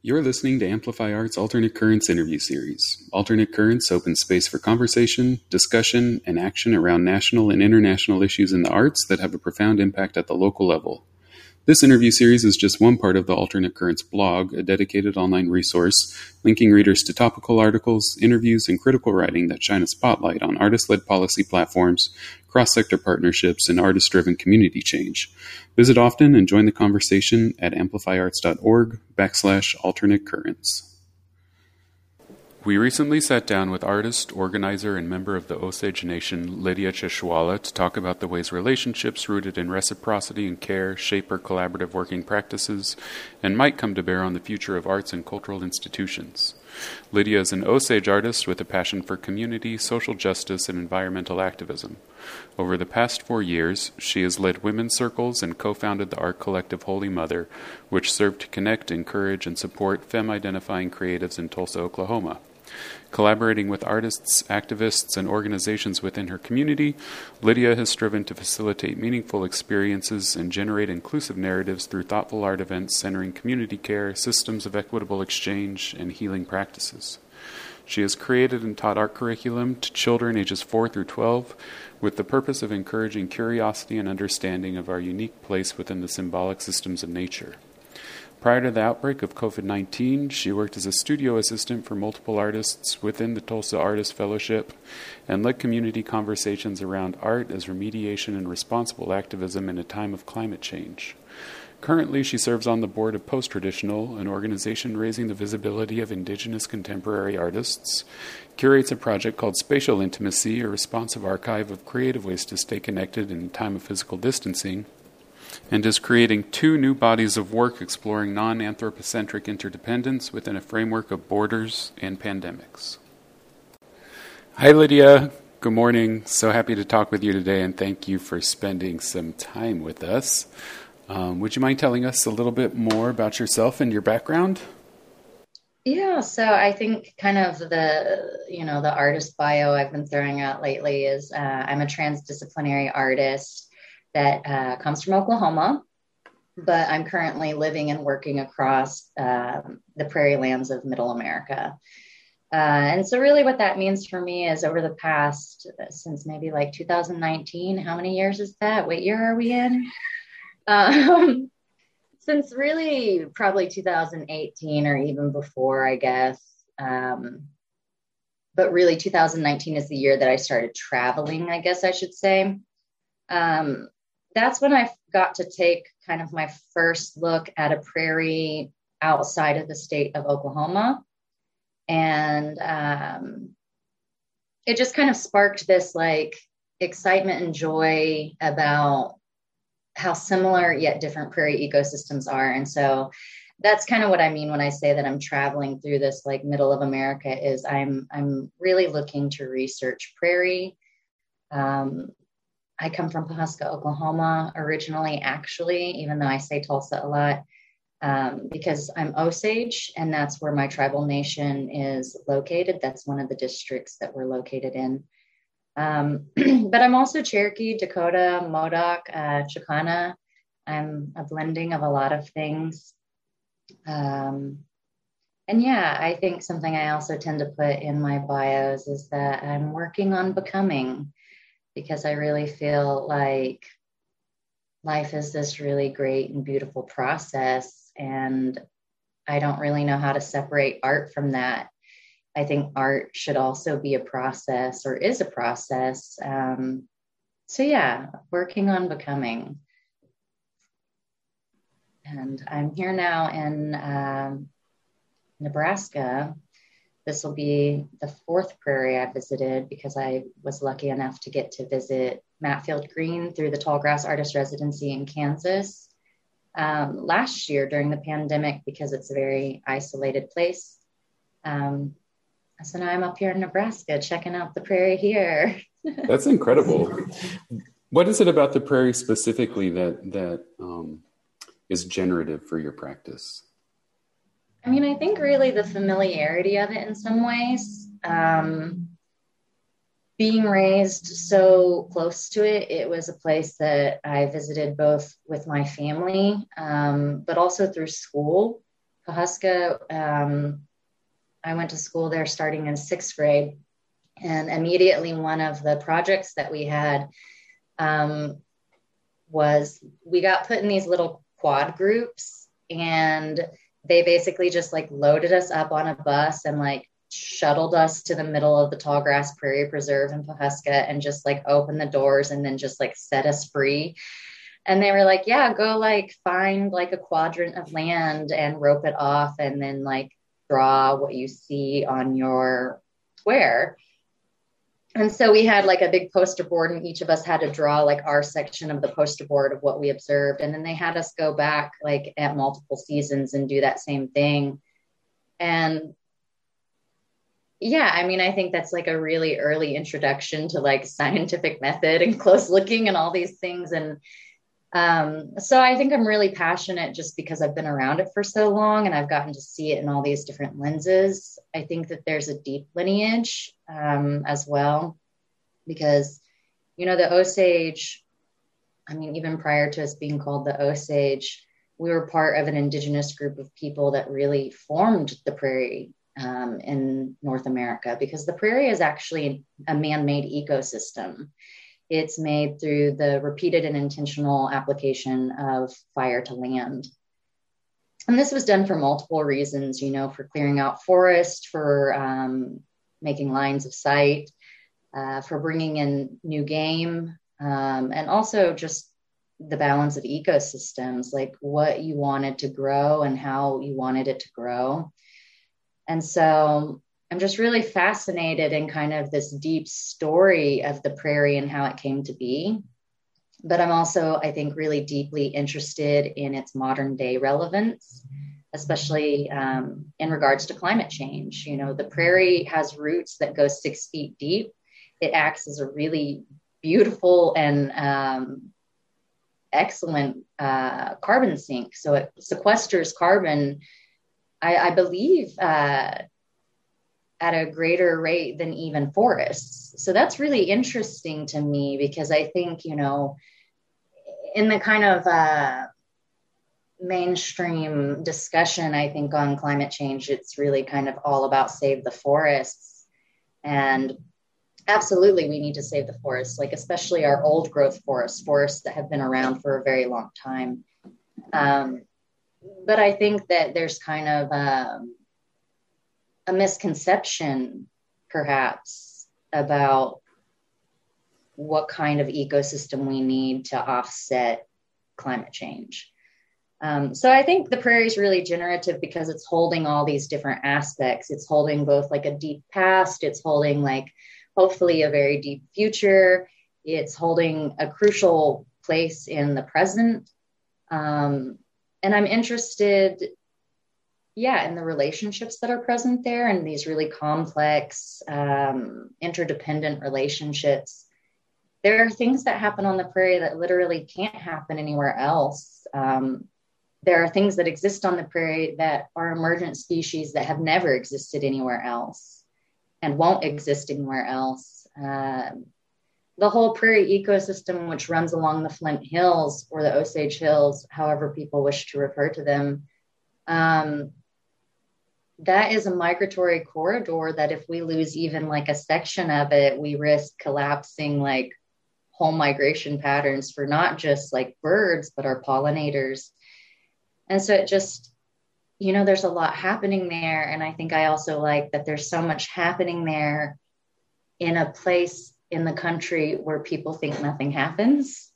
You're listening to Amplify Arts Alternate Currents interview series. Alternate Currents opens space for conversation, discussion, and action around national and international issues in the arts that have a profound impact at the local level. This interview series is just one part of the Alternate Currents blog, a dedicated online resource linking readers to topical articles, interviews, and critical writing that shine a spotlight on artist led policy platforms, cross sector partnerships, and artist driven community change. Visit often and join the conversation at amplifyarts.org backslash alternate currents. We recently sat down with artist, organizer, and member of the Osage Nation, Lydia Cheshewalla, to talk about the ways relationships rooted in reciprocity and care shape our collaborative working practices and might come to bear on the future of arts and cultural institutions. Lydia is an Osage artist with a passion for community, social justice, and environmental activism. Over the past four years, she has led women's circles and co founded the art collective Holy Mother, which served to connect, encourage, and support femme identifying creatives in Tulsa, Oklahoma. Collaborating with artists, activists, and organizations within her community, Lydia has striven to facilitate meaningful experiences and generate inclusive narratives through thoughtful art events centering community care, systems of equitable exchange, and healing practices. She has created and taught art curriculum to children ages 4 through 12 with the purpose of encouraging curiosity and understanding of our unique place within the symbolic systems of nature. Prior to the outbreak of COVID 19, she worked as a studio assistant for multiple artists within the Tulsa Artist Fellowship and led community conversations around art as remediation and responsible activism in a time of climate change. Currently, she serves on the board of Post Traditional, an organization raising the visibility of Indigenous contemporary artists, curates a project called Spatial Intimacy, a responsive archive of creative ways to stay connected in a time of physical distancing and is creating two new bodies of work exploring non anthropocentric interdependence within a framework of borders and pandemics. Hi, Lydia. Good morning. So happy to talk with you today, and thank you for spending some time with us. Um, would you mind telling us a little bit more about yourself and your background? Yeah, so I think kind of the you know the artist bio I've been throwing out lately is uh, I'm a transdisciplinary artist that uh, comes from Oklahoma, but I'm currently living and working across um, the prairie lands of Middle America. Uh, and so, really, what that means for me is over the past, since maybe like 2019, how many years is that? What year are we in? Um, since really probably 2018 or even before, I guess. Um, but really, 2019 is the year that I started traveling, I guess I should say. Um, that's when I got to take kind of my first look at a prairie outside of the state of Oklahoma. And um, it just kind of sparked this like excitement and joy about how similar yet different prairie ecosystems are. And so that's kind of what I mean when I say that I'm traveling through this like middle of America is I'm I'm really looking to research prairie um, I come from Pawhuska, Oklahoma originally, actually, even though I say Tulsa a lot, um, because I'm Osage and that's where my tribal nation is located. That's one of the districts that we're located in. Um, but I'm also Cherokee, Dakota, Modoc, uh, Chicana. I'm a blending of a lot of things. Um, and yeah, I think something I also tend to put in my bios is that I'm working on becoming because I really feel like life is this really great and beautiful process. And I don't really know how to separate art from that. I think art should also be a process or is a process. Um, so, yeah, working on becoming. And I'm here now in um, Nebraska this will be the fourth prairie I visited because I was lucky enough to get to visit Matfield Green through the Tallgrass Artist Residency in Kansas um, last year during the pandemic because it's a very isolated place. Um, so now I'm up here in Nebraska checking out the prairie here. That's incredible. What is it about the prairie specifically that that um, is generative for your practice? I mean, I think really the familiarity of it in some ways. Um, being raised so close to it, it was a place that I visited both with my family, um, but also through school Pawhuska, um, I went to school there starting in sixth grade. And immediately, one of the projects that we had um, was we got put in these little quad groups, and they basically just like loaded us up on a bus and like shuttled us to the middle of the tall grass prairie preserve in Pawhuska and just like opened the doors and then just like set us free. And they were like, yeah, go like find like a quadrant of land and rope it off and then like draw what you see on your square. And so we had like a big poster board, and each of us had to draw like our section of the poster board of what we observed. And then they had us go back like at multiple seasons and do that same thing. And yeah, I mean, I think that's like a really early introduction to like scientific method and close looking and all these things. And um, so I think I'm really passionate just because I've been around it for so long and I've gotten to see it in all these different lenses. I think that there's a deep lineage um, as well, because, you know, the Osage, I mean, even prior to us being called the Osage, we were part of an indigenous group of people that really formed the prairie um, in North America because the prairie is actually a man made ecosystem it's made through the repeated and intentional application of fire to land. And this was done for multiple reasons, you know, for clearing out forest, for um, making lines of sight, uh, for bringing in new game, um, and also just the balance of ecosystems, like what you wanted to grow and how you wanted it to grow. And so I'm just really fascinated in kind of this deep story of the prairie and how it came to be. But I'm also, I think, really deeply interested in its modern day relevance, especially um, in regards to climate change. You know, the prairie has roots that go six feet deep. It acts as a really beautiful and um, excellent uh, carbon sink. So it sequesters carbon, I, I believe, uh, at a greater rate than even forests. So that's really interesting to me because I think, you know, in the kind of uh, mainstream discussion, I think on climate change, it's really kind of all about save the forests. And absolutely, we need to save the forests, like especially our old growth forests, forests that have been around for a very long time. Um, but I think that there's kind of um, a misconception, perhaps, about what kind of ecosystem we need to offset climate change. Um, so I think the prairie is really generative because it's holding all these different aspects. It's holding both like a deep past, it's holding like hopefully a very deep future, it's holding a crucial place in the present. Um, and I'm interested yeah and the relationships that are present there and these really complex um, interdependent relationships. There are things that happen on the prairie that literally can't happen anywhere else. Um, there are things that exist on the prairie that are emergent species that have never existed anywhere else and won't exist anywhere else. Um, the whole prairie ecosystem which runs along the flint hills or the osage hills however people wish to refer to them um, that is a migratory corridor that if we lose even like a section of it, we risk collapsing like whole migration patterns for not just like birds, but our pollinators. And so it just, you know, there's a lot happening there. And I think I also like that there's so much happening there in a place in the country where people think nothing happens.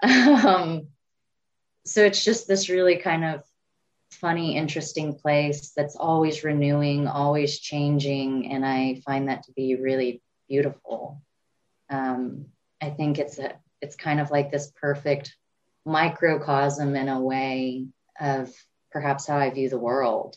Um, so it's just this really kind of funny, interesting place that's always renewing, always changing, and I find that to be really beautiful. Um, I think it's a it's kind of like this perfect microcosm in a way of perhaps how I view the world.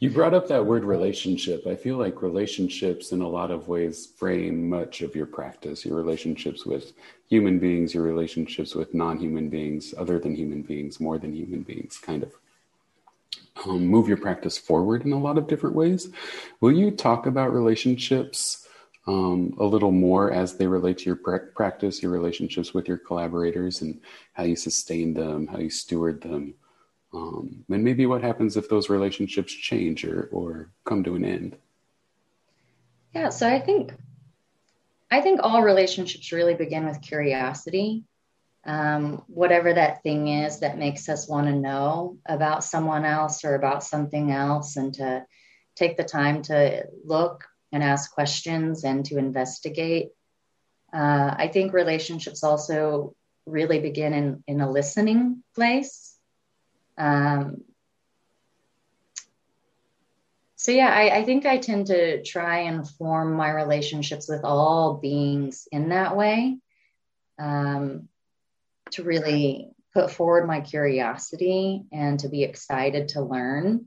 You brought up that word relationship. I feel like relationships, in a lot of ways, frame much of your practice your relationships with human beings, your relationships with non human beings, other than human beings, more than human beings, kind of um, move your practice forward in a lot of different ways. Will you talk about relationships um, a little more as they relate to your practice, your relationships with your collaborators, and how you sustain them, how you steward them? Um, and maybe what happens if those relationships change or, or come to an end? Yeah, so I think I think all relationships really begin with curiosity. Um, whatever that thing is that makes us want to know about someone else or about something else, and to take the time to look and ask questions and to investigate. Uh, I think relationships also really begin in, in a listening place. Um, so yeah I, I, think i tend to try and form my relationships with all beings in that way um, to really put forward my curiosity and to be excited to learn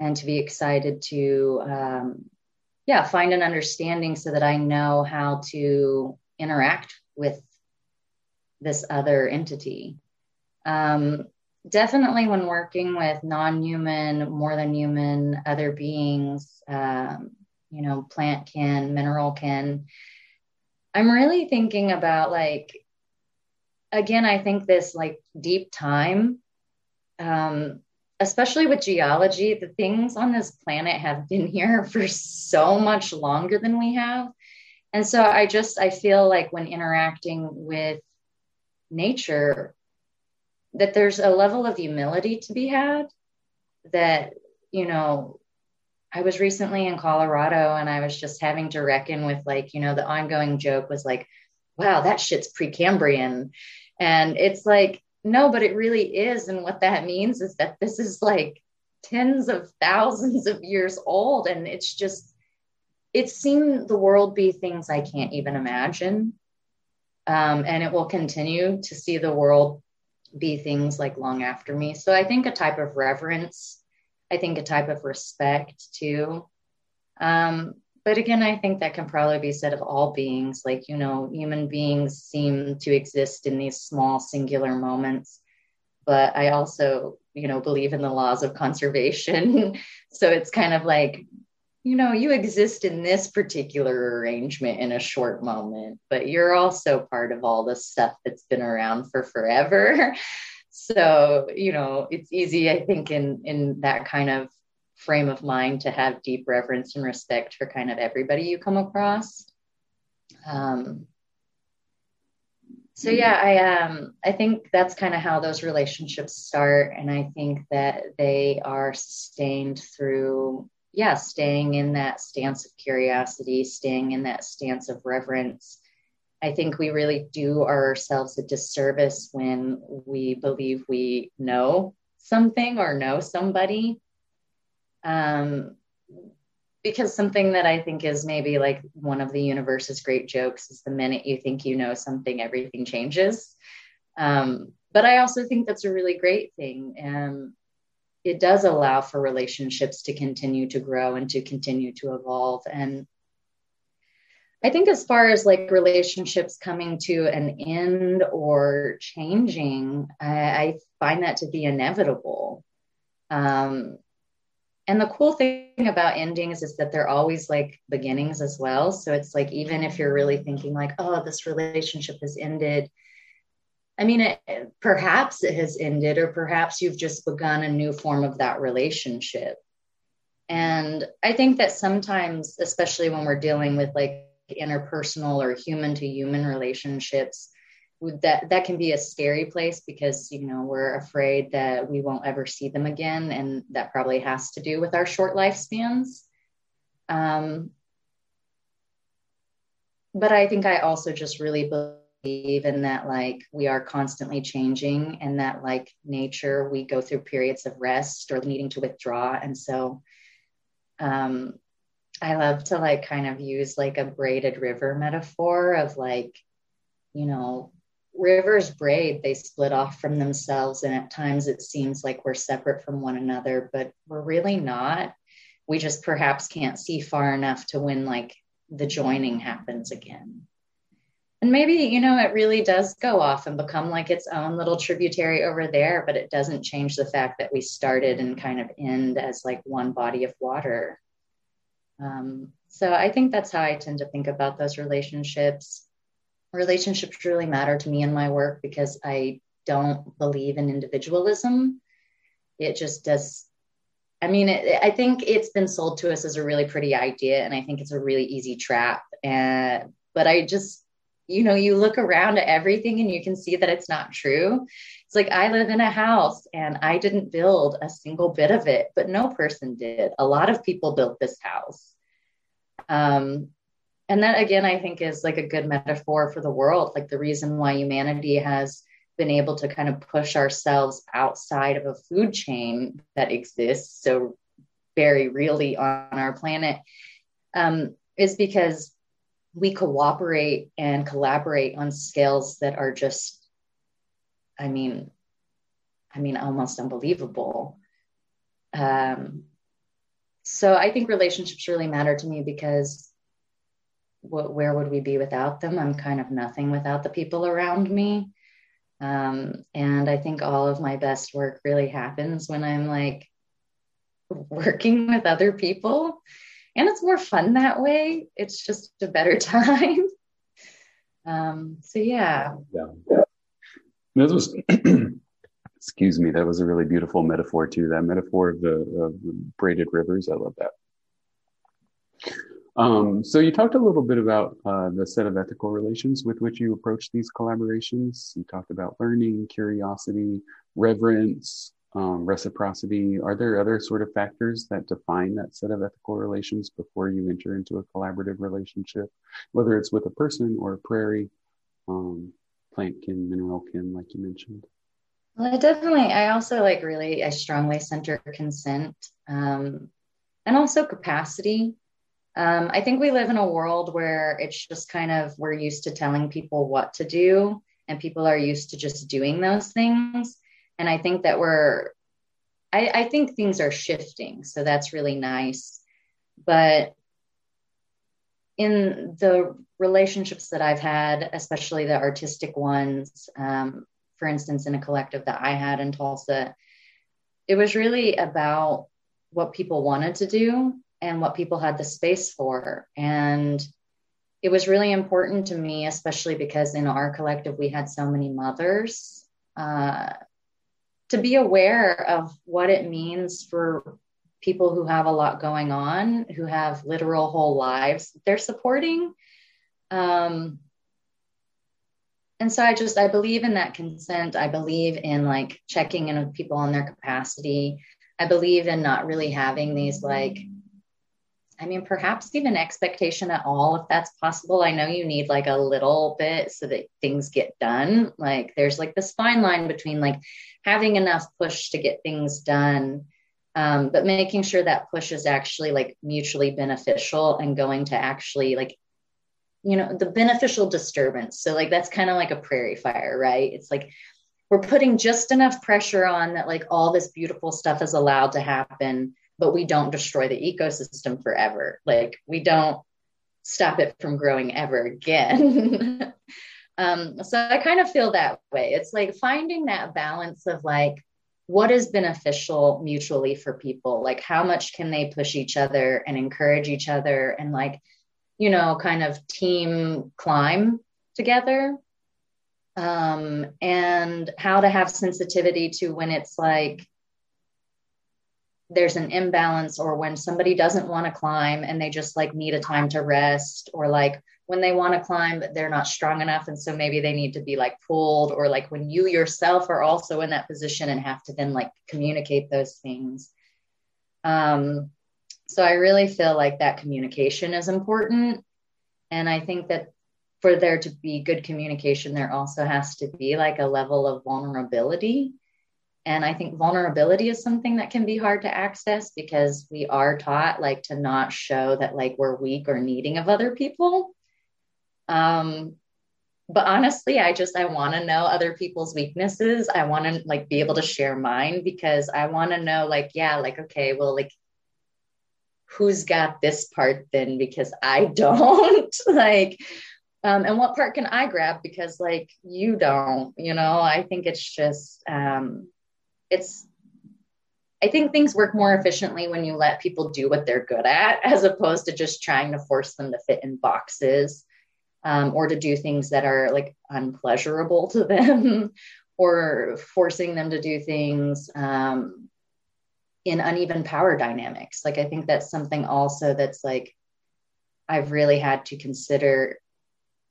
and to be excited to um, yeah find an understanding so that i know how to interact with this other entity. Um, definitely when working with non-human more than human other beings um, you know plant kin mineral kin i'm really thinking about like again i think this like deep time um, especially with geology the things on this planet have been here for so much longer than we have. And so i just i feel like when interacting with nature that there's a level of humility to be had that you know i was recently in colorado and i was just having to reckon with like you know the ongoing joke was like wow that shit's precambrian. And it's like no but it really is. And what that means is that this is like tens of thousands of years old. And it's just it's seen the world be things i can't even imagine. Um, and it will continue to see the world be things like long after me. So I think a type of reverence, I think a type of respect too. Um, but again, I think that can probably be said of all beings. Like, you know, human beings seem to exist in these small singular moments. But I also, you know, believe in the laws of conservation. so it's kind of like you know, you exist in this particular arrangement in a short moment, but you're also part of all the stuff that's been around for forever. so, you know, it's easy, I think, in in that kind of frame of mind to have deep reverence and respect for kind of everybody you come across. Um, so yeah, I um I think that's kind of how those relationships start, and I think that they are sustained through yeah, staying in that stance of curiosity, staying in that stance of reverence. I think we really do ourselves a disservice when we believe we know something or know somebody. Um, because something that I think is maybe like one of the universe's great jokes is the minute you think you know something, everything changes. Um, but I also think that's a really great thing. Um, it does allow for relationships to continue to grow and to continue to evolve and I think as far as like relationships coming to an end or changing, I, I find that to be inevitable. Um, and the cool thing about endings is that they're always like beginnings as well. So it's like even if you're really thinking like, oh, this relationship has ended, I mean, it, perhaps it has ended, or perhaps you've just begun a new form of that relationship. And I think that sometimes, especially when we're dealing with like interpersonal or human to human relationships, that that can be a scary place because you know we're afraid that we won't ever see them again, and that probably has to do with our short lifespans. Um, but I think I also just really believe believe in that like we are constantly changing and that like nature we go through periods of rest or needing to withdraw. And so um i love to like kind of use like a braided river metaphor of like you know rivers braid they split off from themselves and at times it seems like we're separate from one another but we're really not. We just perhaps can't see far enough to when like the joining happens again and maybe you know it really does go off and become like its own little tributary over there but it doesn't change the fact that we started and kind of end as like one body of water um, so i think that's how i tend to think about those relationships relationships really matter to me in my work because i don't believe in individualism it just does I mean, it, I think it's been sold to us as a really pretty idea, and I think it's a really easy trap. And but I just, you know, you look around at everything and you can see that it's not true. It's like I live in a house and I didn't build a single bit of it, but no person did. A lot of people built this house. Um, and that again, I think is like a good metaphor for the world. Like the reason why humanity has been able to kind of push ourselves outside of a food chain that exists so very really on our planet um, is because we cooperate and collaborate on scales that are just i mean i mean almost unbelievable. Um, so i think relationships really matter to me because where would we be without them? I'm kind of nothing without the people around me. Um, and I think all of my best work really happens when I'm like working with other people. And it's more fun that way. It's just a better time. um, so, yeah. Yeah. That was, excuse me, that was a really beautiful metaphor, too. That metaphor of the, of the braided rivers. I love that. Um, so you talked a little bit about uh, the set of ethical relations with which you approach these collaborations. You talked about learning, curiosity, reverence, um, reciprocity. Are there other sort of factors that define that set of ethical relations before you enter into a collaborative relationship, whether it's with a person or a prairie, um, plant kin, mineral kin, like you mentioned? Well, I definitely, I also like really, I strongly center consent um, and also capacity um, I think we live in a world where it's just kind of we're used to telling people what to do, and people are used to just doing those things. And I think that we're, I, I think things are shifting. So that's really nice. But in the relationships that I've had, especially the artistic ones, um, for instance, in a collective that I had in Tulsa, it was really about what people wanted to do and what people had the space for. And it was really important to me, especially because in our collective we had so many mothers, uh, to be aware of what it means for people who have a lot going on, who have literal whole lives they're supporting. Um, and so I just I believe in that consent. I believe in like checking in with people on their capacity. I believe in not really having these like I mean, perhaps even expectation at all, if that's possible. I know you need like a little bit so that things get done. Like there's like this fine line between like having enough push to get things done, um, but making sure that push is actually like mutually beneficial and going to actually like, you know, the beneficial disturbance. So like that's kind of like a prairie fire, right? It's like we're putting just enough pressure on that like all this beautiful stuff is allowed to happen but we don't destroy the ecosystem forever. Like we don't stop it from growing ever again. um, so I kind of feel that way. It's like finding that balance of like, what is beneficial mutually for people? Like, how much can they push each other and encourage each other and, like, you know, kind of team climb together? Um, and how to have sensitivity to when it's like, there's an imbalance or when somebody doesn't want to climb and they just like need a time to rest or like when they want to climb but they're not strong enough. And so maybe they need to be like pulled or like when you yourself are also in that position and have to then like communicate those things. Um so i really feel like that communication is important. And i think that for there to be good communication there also has to be like a level of vulnerability and I think vulnerability is something that can be hard to access because we are taught like to not show that like we're weak or needing of other people. Um, but honestly, I just I want to know other people's weaknesses. I want to like be able to share mine because I want to know like yeah, like okay, well like who's got this part then because I don't like um, and what part can I grab because like you don't, you know, I think it's just um it's I think things work more efficiently when you let people do what they're good at, as opposed to just trying to force them to fit in boxes um, or to do things that are like unpleasurable to them or forcing them to do things um, in uneven power dynamics. Like I think that's something also that's like I've really had to consider,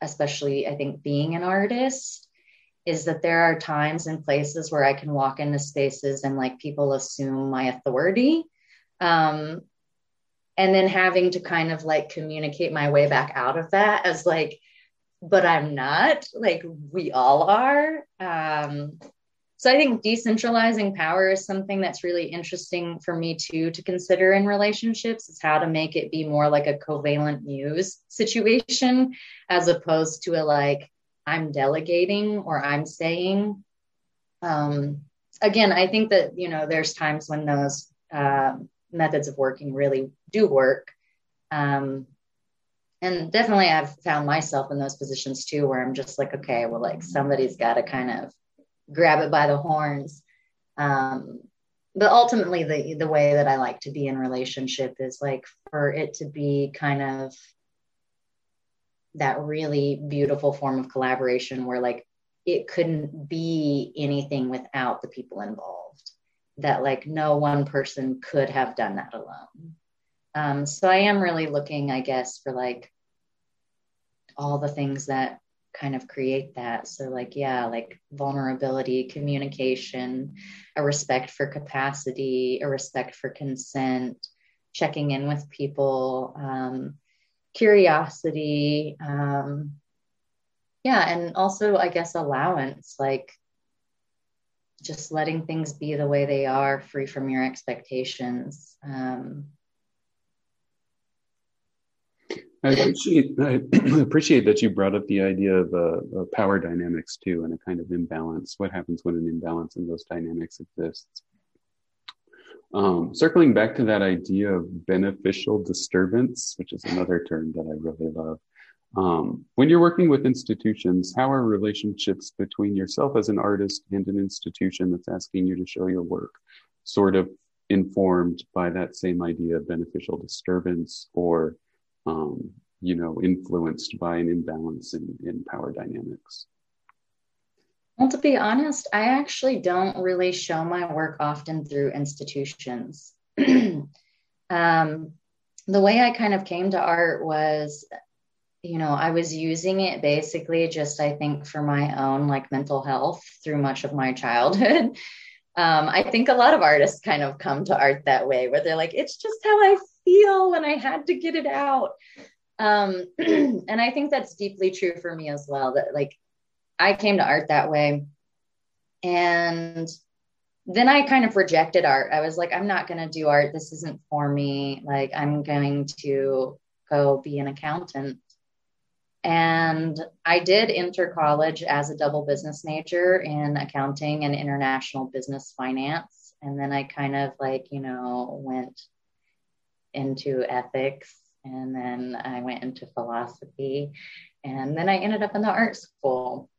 especially I think being an artist, is that there are times and places where I can walk into spaces and like people assume my authority. Um, and then having to kind of like communicate my way back out of that as like, but I'm not, like we all are. Um, so I think decentralizing power is something that's really interesting for me too to consider in relationships. Is how to make it be more like a covalent muse situation as opposed to a like I'm delegating or I'm saying. Um, again, I think that you know there's times when those uh, methods of working really do work. Um, and definitely I've found myself in those positions too, where I'm just like, okay, well, like somebody's got to kind of grab it by the horns. Um, but ultimately, the the way that I like to be in relationship is like for it to be kind of that really beautiful form of collaboration where like it couldn't be anything without the people involved that like no one person could have done that alone um, so i am really looking i guess for like all the things that kind of create that. So, like, yeah, like vulnerability, communication, a respect for capacity, a respect for consent, checking in with people, um, curiosity. Um, yeah, and also, I guess, allowance, like just letting things be the way they are, free from your expectations. Um, I appreciate, I appreciate that you brought up the idea of, uh, of power dynamics too, and a kind of imbalance. What happens when an imbalance in those dynamics exists? Um, circling back to that idea of beneficial disturbance, which is another term that I really love. Um, when you're working with institutions, how are relationships between yourself as an artist and an institution that's asking you to show your work sort of informed by that same idea of beneficial disturbance or um, you know, influenced by an imbalance in, in power dynamics? Well, to be honest, I actually don't really show my work often through institutions. um, the way I kind of came to art was, you know, I was using it basically just, I think, for my own like mental health through much of my childhood. um, I think a lot of artists kind of come to art that way, where they're like, it's just how I feel and I had to get it out. Um, and I think that's deeply true for me as well. That like I came to art that way. And then I kind of rejected art. I was like, I'm not going to do art. This isn't for me. Like, I'm going to go be an accountant. And I did enter college as a double business major in accounting and international business finance. And then I kind of like, you know, went into ethics and then I went into philosophy and then I ended up in the art school.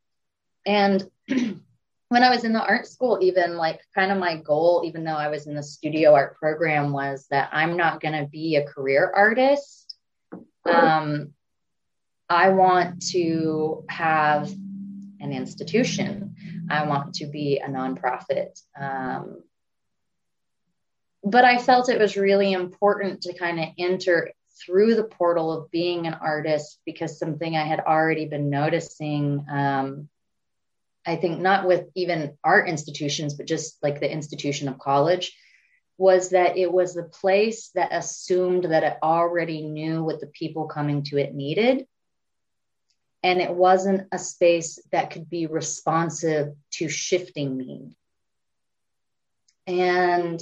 And when I was in the art school, even like kind of my goal, even though I was in the studio art program, was that I'm not going to be a career artist. Um, I want to have an institution. I want to be a nonprofit. Um, but I felt it was really important to kind of enter through the portal of being an artist because something I had already been noticing. Um, I think not with even art institutions, but just like the institution of college, was that it was the place that assumed that it already knew what the people coming to it needed. And it wasn't a space that could be responsive to shifting need. And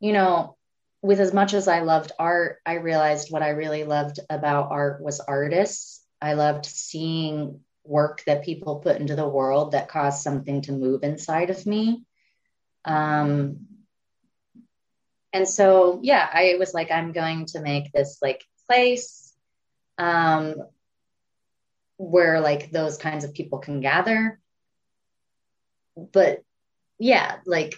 you know, with as much as I loved art, I realized what I really loved about art was artists. I loved seeing work that people put into the world that caused something to move inside of me. Um, and so, yeah, I was like, I'm going to make this like place um, where like those kinds of people can gather. But yeah, like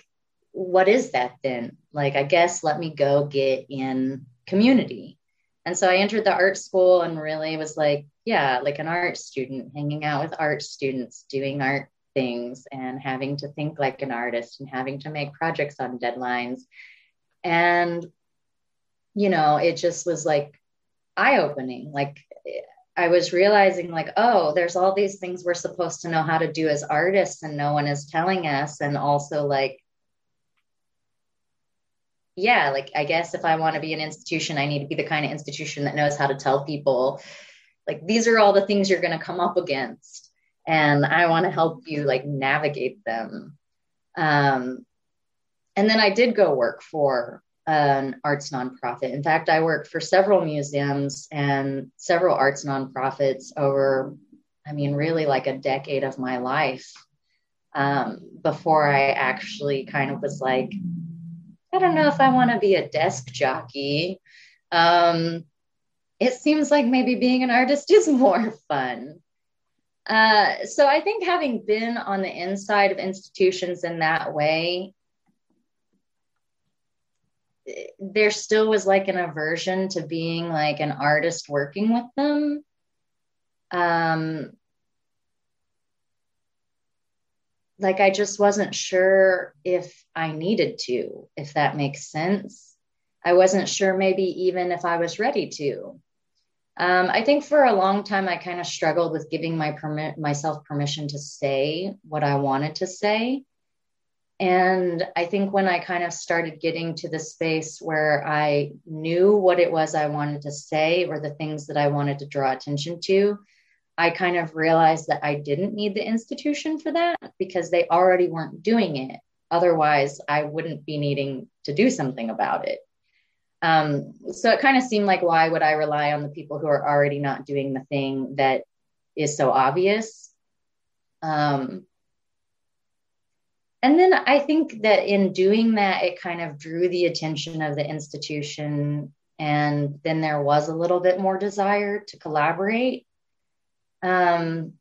what is that then? Like, I guess let me go get in community. And so I entered the art school and really was like, yeah, like an art student, hanging out with art students, doing art things and having to think like an artist and having to make projects on deadlines And, you know, it just was like eye opening. Like, I was realizing, like, oh, there's all these things we're supposed to know how to do as artists, and no one is telling us. And also, like, yeah, like, I guess if I want to be an institution, I need to be the kind of institution that knows how to tell people, like, these are all the things you're going to come up against. And I want to help you, like, navigate them. Um, and then I did go work for an arts nonprofit. In fact, I worked for several museums and several arts nonprofits over, I mean, really like a decade of my life um, before I actually kind of was like, I don't know if I want to be a desk jockey. Um, it seems like maybe being an artist is more fun. Uh, so I think having been on the inside of institutions in that way, there still was like an aversion to being like an artist working with them. Um, like I just wasn't sure if I needed to, if that makes sense. I wasn't sure maybe even if I was ready to. Um, I think for a long time I kind of struggled with giving my permit myself permission to say what I wanted to say. And I think when I kind of started getting to the space where I knew what it was I wanted to say or the things that I wanted to draw attention to, I kind of realized that I didn't need the institution for that because they already weren't doing it. Otherwise, I wouldn't be needing to do something about it. Um, so it kind of seemed like why would I rely on the people who are already not doing the thing that is so obvious? Um, and then I think that in doing that, it kind of drew the attention of the institution. And then there was a little bit more desire to collaborate. Um,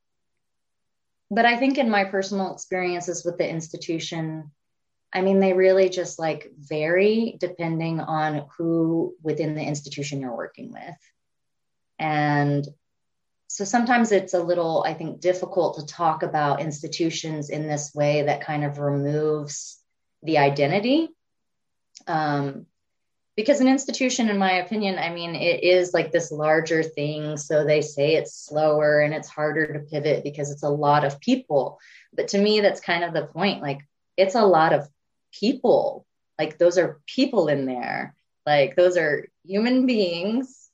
but I think in my personal experiences with the institution, I mean, they really just like vary depending on who within the institution you're working with. And so sometimes it's a little i think difficult to talk about institutions in this way that kind of removes the identity um, because an institution in my opinion i mean it is like this larger thing. So they say it's slower and it's harder to pivot because it's a lot of people. But to me that's kind of the point. Like it's a lot of people. Like those are people in there. Like those are human beings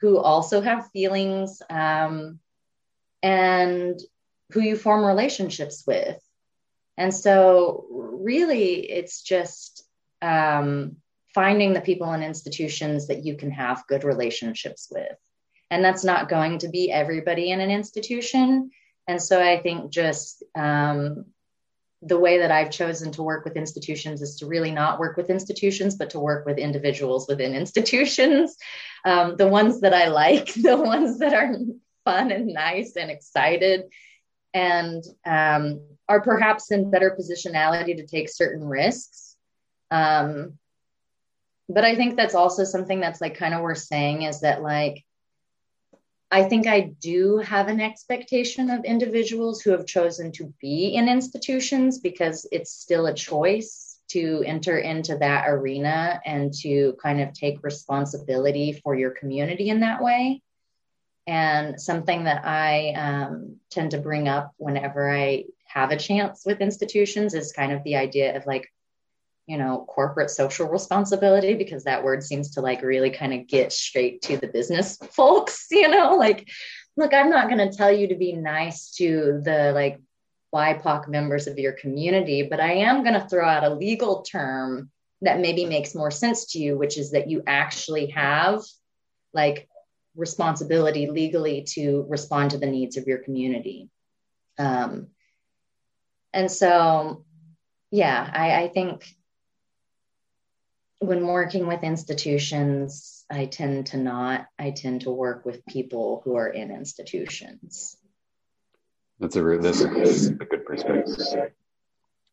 who also have feelings um, and who you form relationships with. And so, really, it's just um, finding the people and institutions that you can have good relationships with. And that's not going to be everybody in an institution. And so, I think just um, the way that I've chosen to work with institutions is to really not work with institutions, but to work with individuals within institutions. Um, the ones that I like, the ones that are fun and nice and excited, and um, are perhaps in better positionality to take certain risks. Um, but I think that's also something that's like kind of worth saying is that like I think I do have an expectation of individuals who have chosen to be in institutions because it's still a choice to enter into that arena and to kind of take responsibility for your community in that way. And something that I um, tend to bring up whenever I have a chance with institutions is kind of the idea of like, you know, corporate social responsibility because that word seems to like really kind of get straight to the business folks, you know, like, look, I'm not going to tell you to be nice to the like BIPOC members of your community, but I am going to throw out a legal term that maybe makes more sense to you, which is that you actually have like responsibility legally to respond to the needs of your community. Um, and so, yeah, I, I think when working with institutions, I tend to not. I tend to work with people who are in institutions. That's a that's a, a good perspective.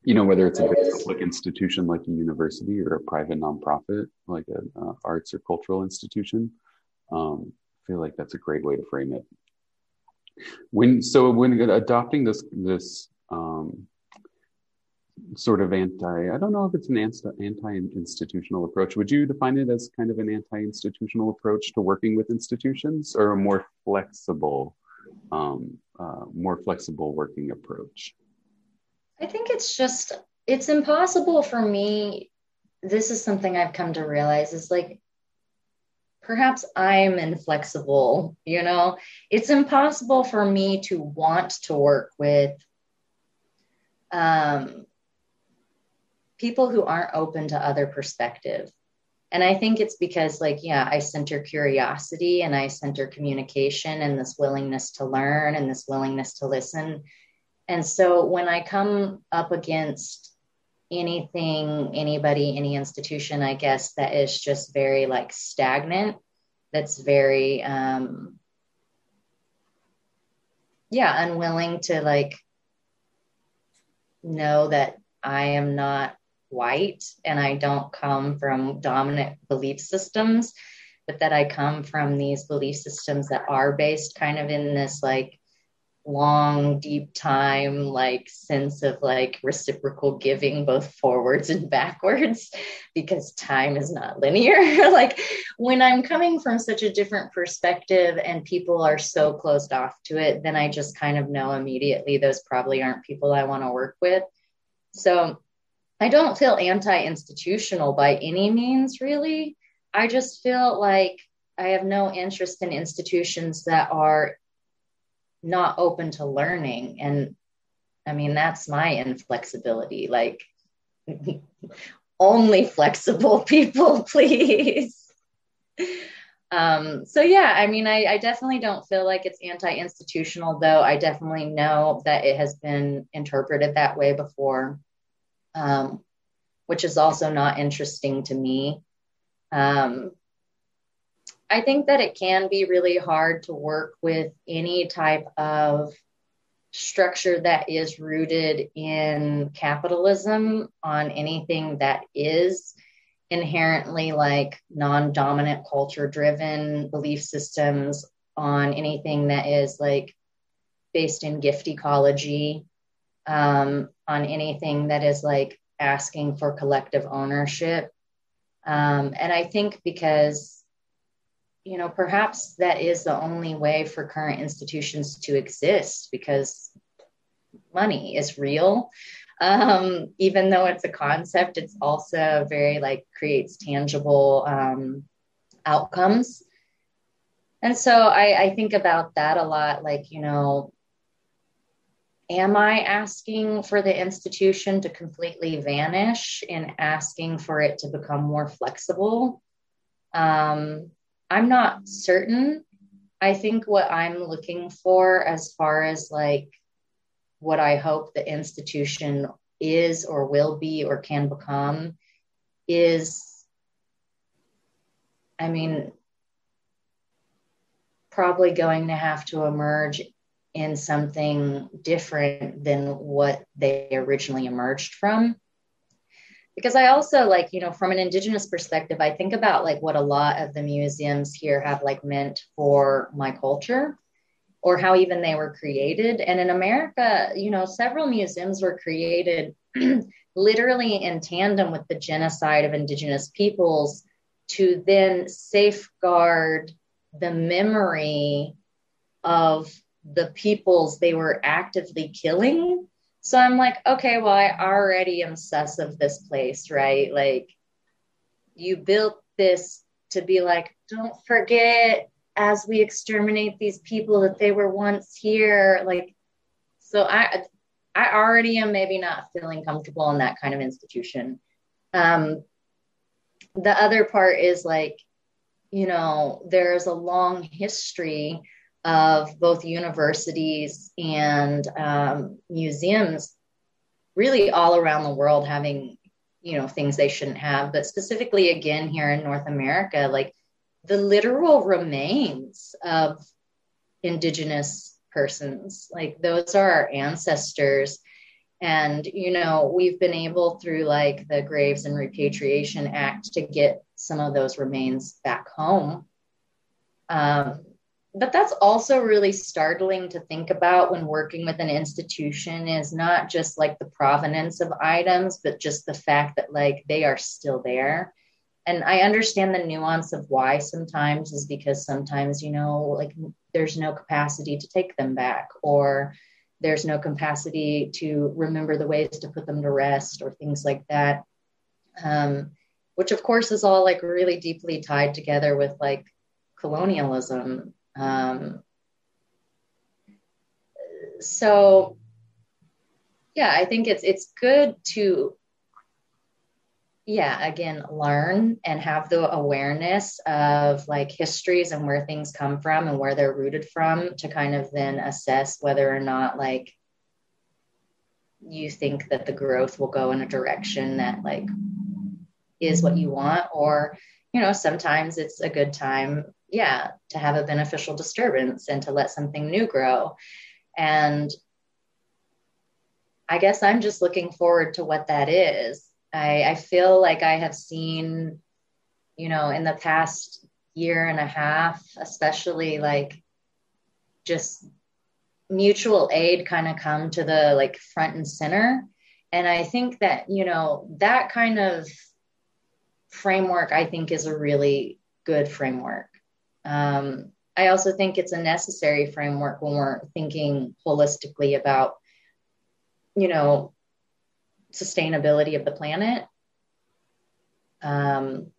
You know, whether it's a public institution like a university or a private nonprofit like an uh, arts or cultural institution, um, I feel like that's a great way to frame it. When so when adopting this this um, sort of anti, I don't know if it's an anti institutional approach. Would you define it as kind of an anti institutional approach to working with institutions or a more flexible, um, uh, more flexible working approach? I think it's just, it's impossible for me. This is something I've come to realize is like, perhaps I'm inflexible, you know? It's impossible for me to want to work with um, people who aren't open to other perspective. And I think it's because, like, yeah, I center curiosity and I center communication and this willingness to learn and this willingness to listen. And so when I come up against anything, anybody, any institution, I guess, that is just very like stagnant, that's very, um, yeah, unwilling to like know that I am not white and I don't come from dominant belief systems, but that I come from these belief systems that are based kind of in this like long, deep time, like sense of like reciprocal giving, both forwards and backwards, because time is not linear. like when I'm coming from such a different perspective and people are so closed off to it, then I just kind of know immediately those probably aren't people I want to work with. So I don't feel anti institutional by any means, really. I just feel like I have no interest in institutions that are not open to learning. And I mean, that's my inflexibility. Like, only flexible people, please. Um, so yeah, I mean, I, I, definitely don't feel like it's anti-institutional, though. I definitely know that it has been interpreted that way before um, which is also not interesting to me. Um, I think that it can be really hard to work with any type of structure that is rooted in capitalism on anything that is inherently like non dominant culture driven belief systems, on anything that is like based in gift ecology, um, on anything that is like asking for collective ownership. Um, and I think because, you know, perhaps that is the only way for current institutions to exist because money is real. Um, even though it's a concept, it's also very like creates tangible um, outcomes. And so I, I think about that a lot. Like, you know, am I asking for the institution to completely vanish and asking for it to become more flexible? Um, I'm not certain. I think what I'm looking for, as far as like what I hope the institution is or will be or can become, is I mean, probably going to have to emerge in something different than what they originally emerged from. Because i also like you know from an indigenous perspective i think about like what a lot of the museums here have like meant for my culture or how even they were created. And in america you know several museums were created literally in tandem with the genocide of indigenous peoples to then safeguard the memory of the peoples they were actively killing. So I'm like, okay, well, I already am sus of this place, right? Like, you built this to be like, don't forget as we exterminate these people that they were once here. Like, so I, I already am maybe not feeling comfortable in that kind of institution. Um, the other part is like, you know, there's a long history of both universities and um, museums really all around the world having you know things they shouldn't have. But specifically again here in north america like the literal remains of indigenous persons like those are our ancestors. And you know we've been able through like the graves and repatriation act to get some of those remains back home. Um, but that's also really startling to think about when working with an institution is not just like the provenance of items but just the fact that like they are still there. And i understand the nuance of why sometimes is because sometimes you know like there's no capacity to take them back or there's no capacity to remember the ways to put them to rest or things like that um, which of course is all like really deeply tied together with like colonialism um, so yeah i think it's it's good to yeah again learn and have the awareness of like histories and where things come from and where they're rooted from to kind of then assess whether or not like you think that the growth will go in a direction that like is what you want or you know sometimes it's a good time yeah to have a beneficial disturbance and to let something new grow and i guess i'm just looking forward to what that is I, I feel like I have seen, you know, in the past year and a half, especially like just mutual aid kind of come to the like front and center. And I think that, you know, that kind of framework, I think, is a really good framework. Um, I also think it's a necessary framework when we're thinking holistically about, you know, sustainability of the planet. Um,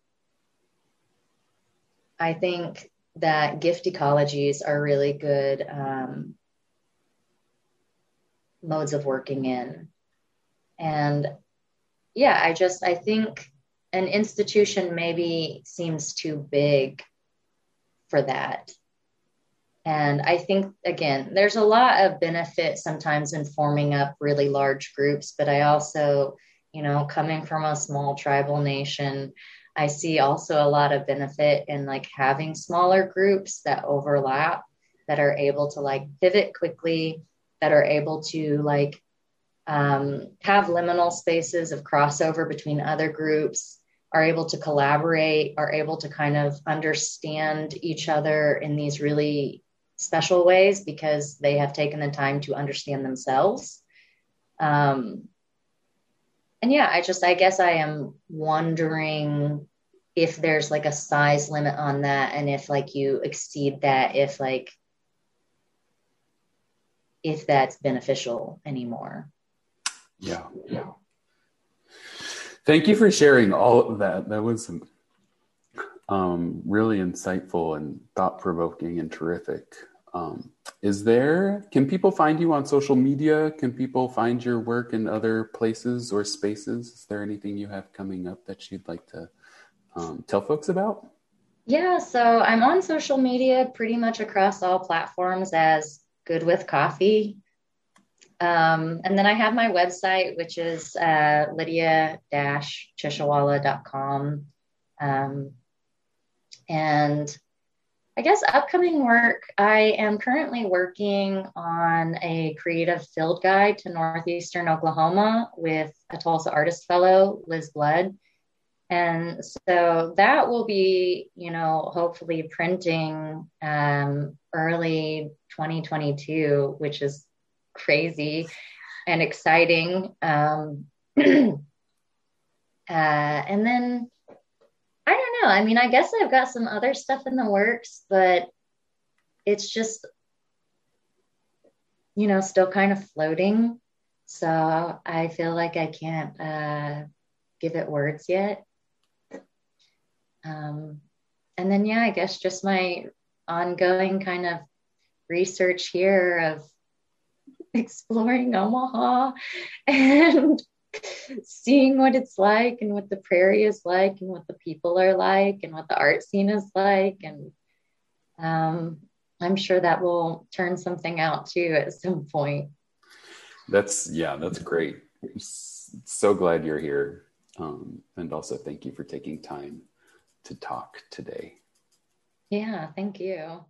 I think that gift ecologies are really good um, modes of working in. And yeah, I just, I think an institution maybe seems too big for that. And I think, again, there's a lot of benefit sometimes in forming up really large groups, but I also, you know, coming from a small tribal nation, I see also a lot of benefit in like having smaller groups that overlap, that are able to like pivot quickly, that are able to like um, have liminal spaces of crossover between other groups, are able to collaborate, are able to kind of understand each other in these really special ways because they have taken the time to understand themselves. Um, and yeah, I just, I guess I am wondering if there's like a size limit on that and if like you exceed that, if like, if that's beneficial anymore. Yeah. Yeah. Thank you for sharing all of that. That was um, really insightful and thought provoking and terrific. Um, is there, can people find you on social media? Can people find your work in other places or spaces? Is there anything you have coming up that you'd like to um, tell folks about? Yeah, so I'm on social media pretty much across all platforms as Good with Coffee. Um, and then I have my website, which is uh, lydia-cheshewalla.com. Um, and I guess upcoming work, I am currently working on a creative field guide to Northeastern Oklahoma with a Tulsa Artist Fellow, Liz Blood. And so that will be, you know, hopefully printing um, early 2022, which is crazy and exciting. Um, uh, and then I don't know. I mean, I guess I've got some other stuff in the works, but it's just, you know, still kind of floating. So I feel like I can't uh, give it words yet. Um, and then, yeah, I guess just my ongoing kind of research here of exploring Omaha and seeing what it's like and what the prairie is like and what the people are like and what the art scene is like. And um, i'm sure that will turn something out too at some point. That's yeah that's great. So glad you're here. Um, and also thank you for taking time to talk today. Yeah thank you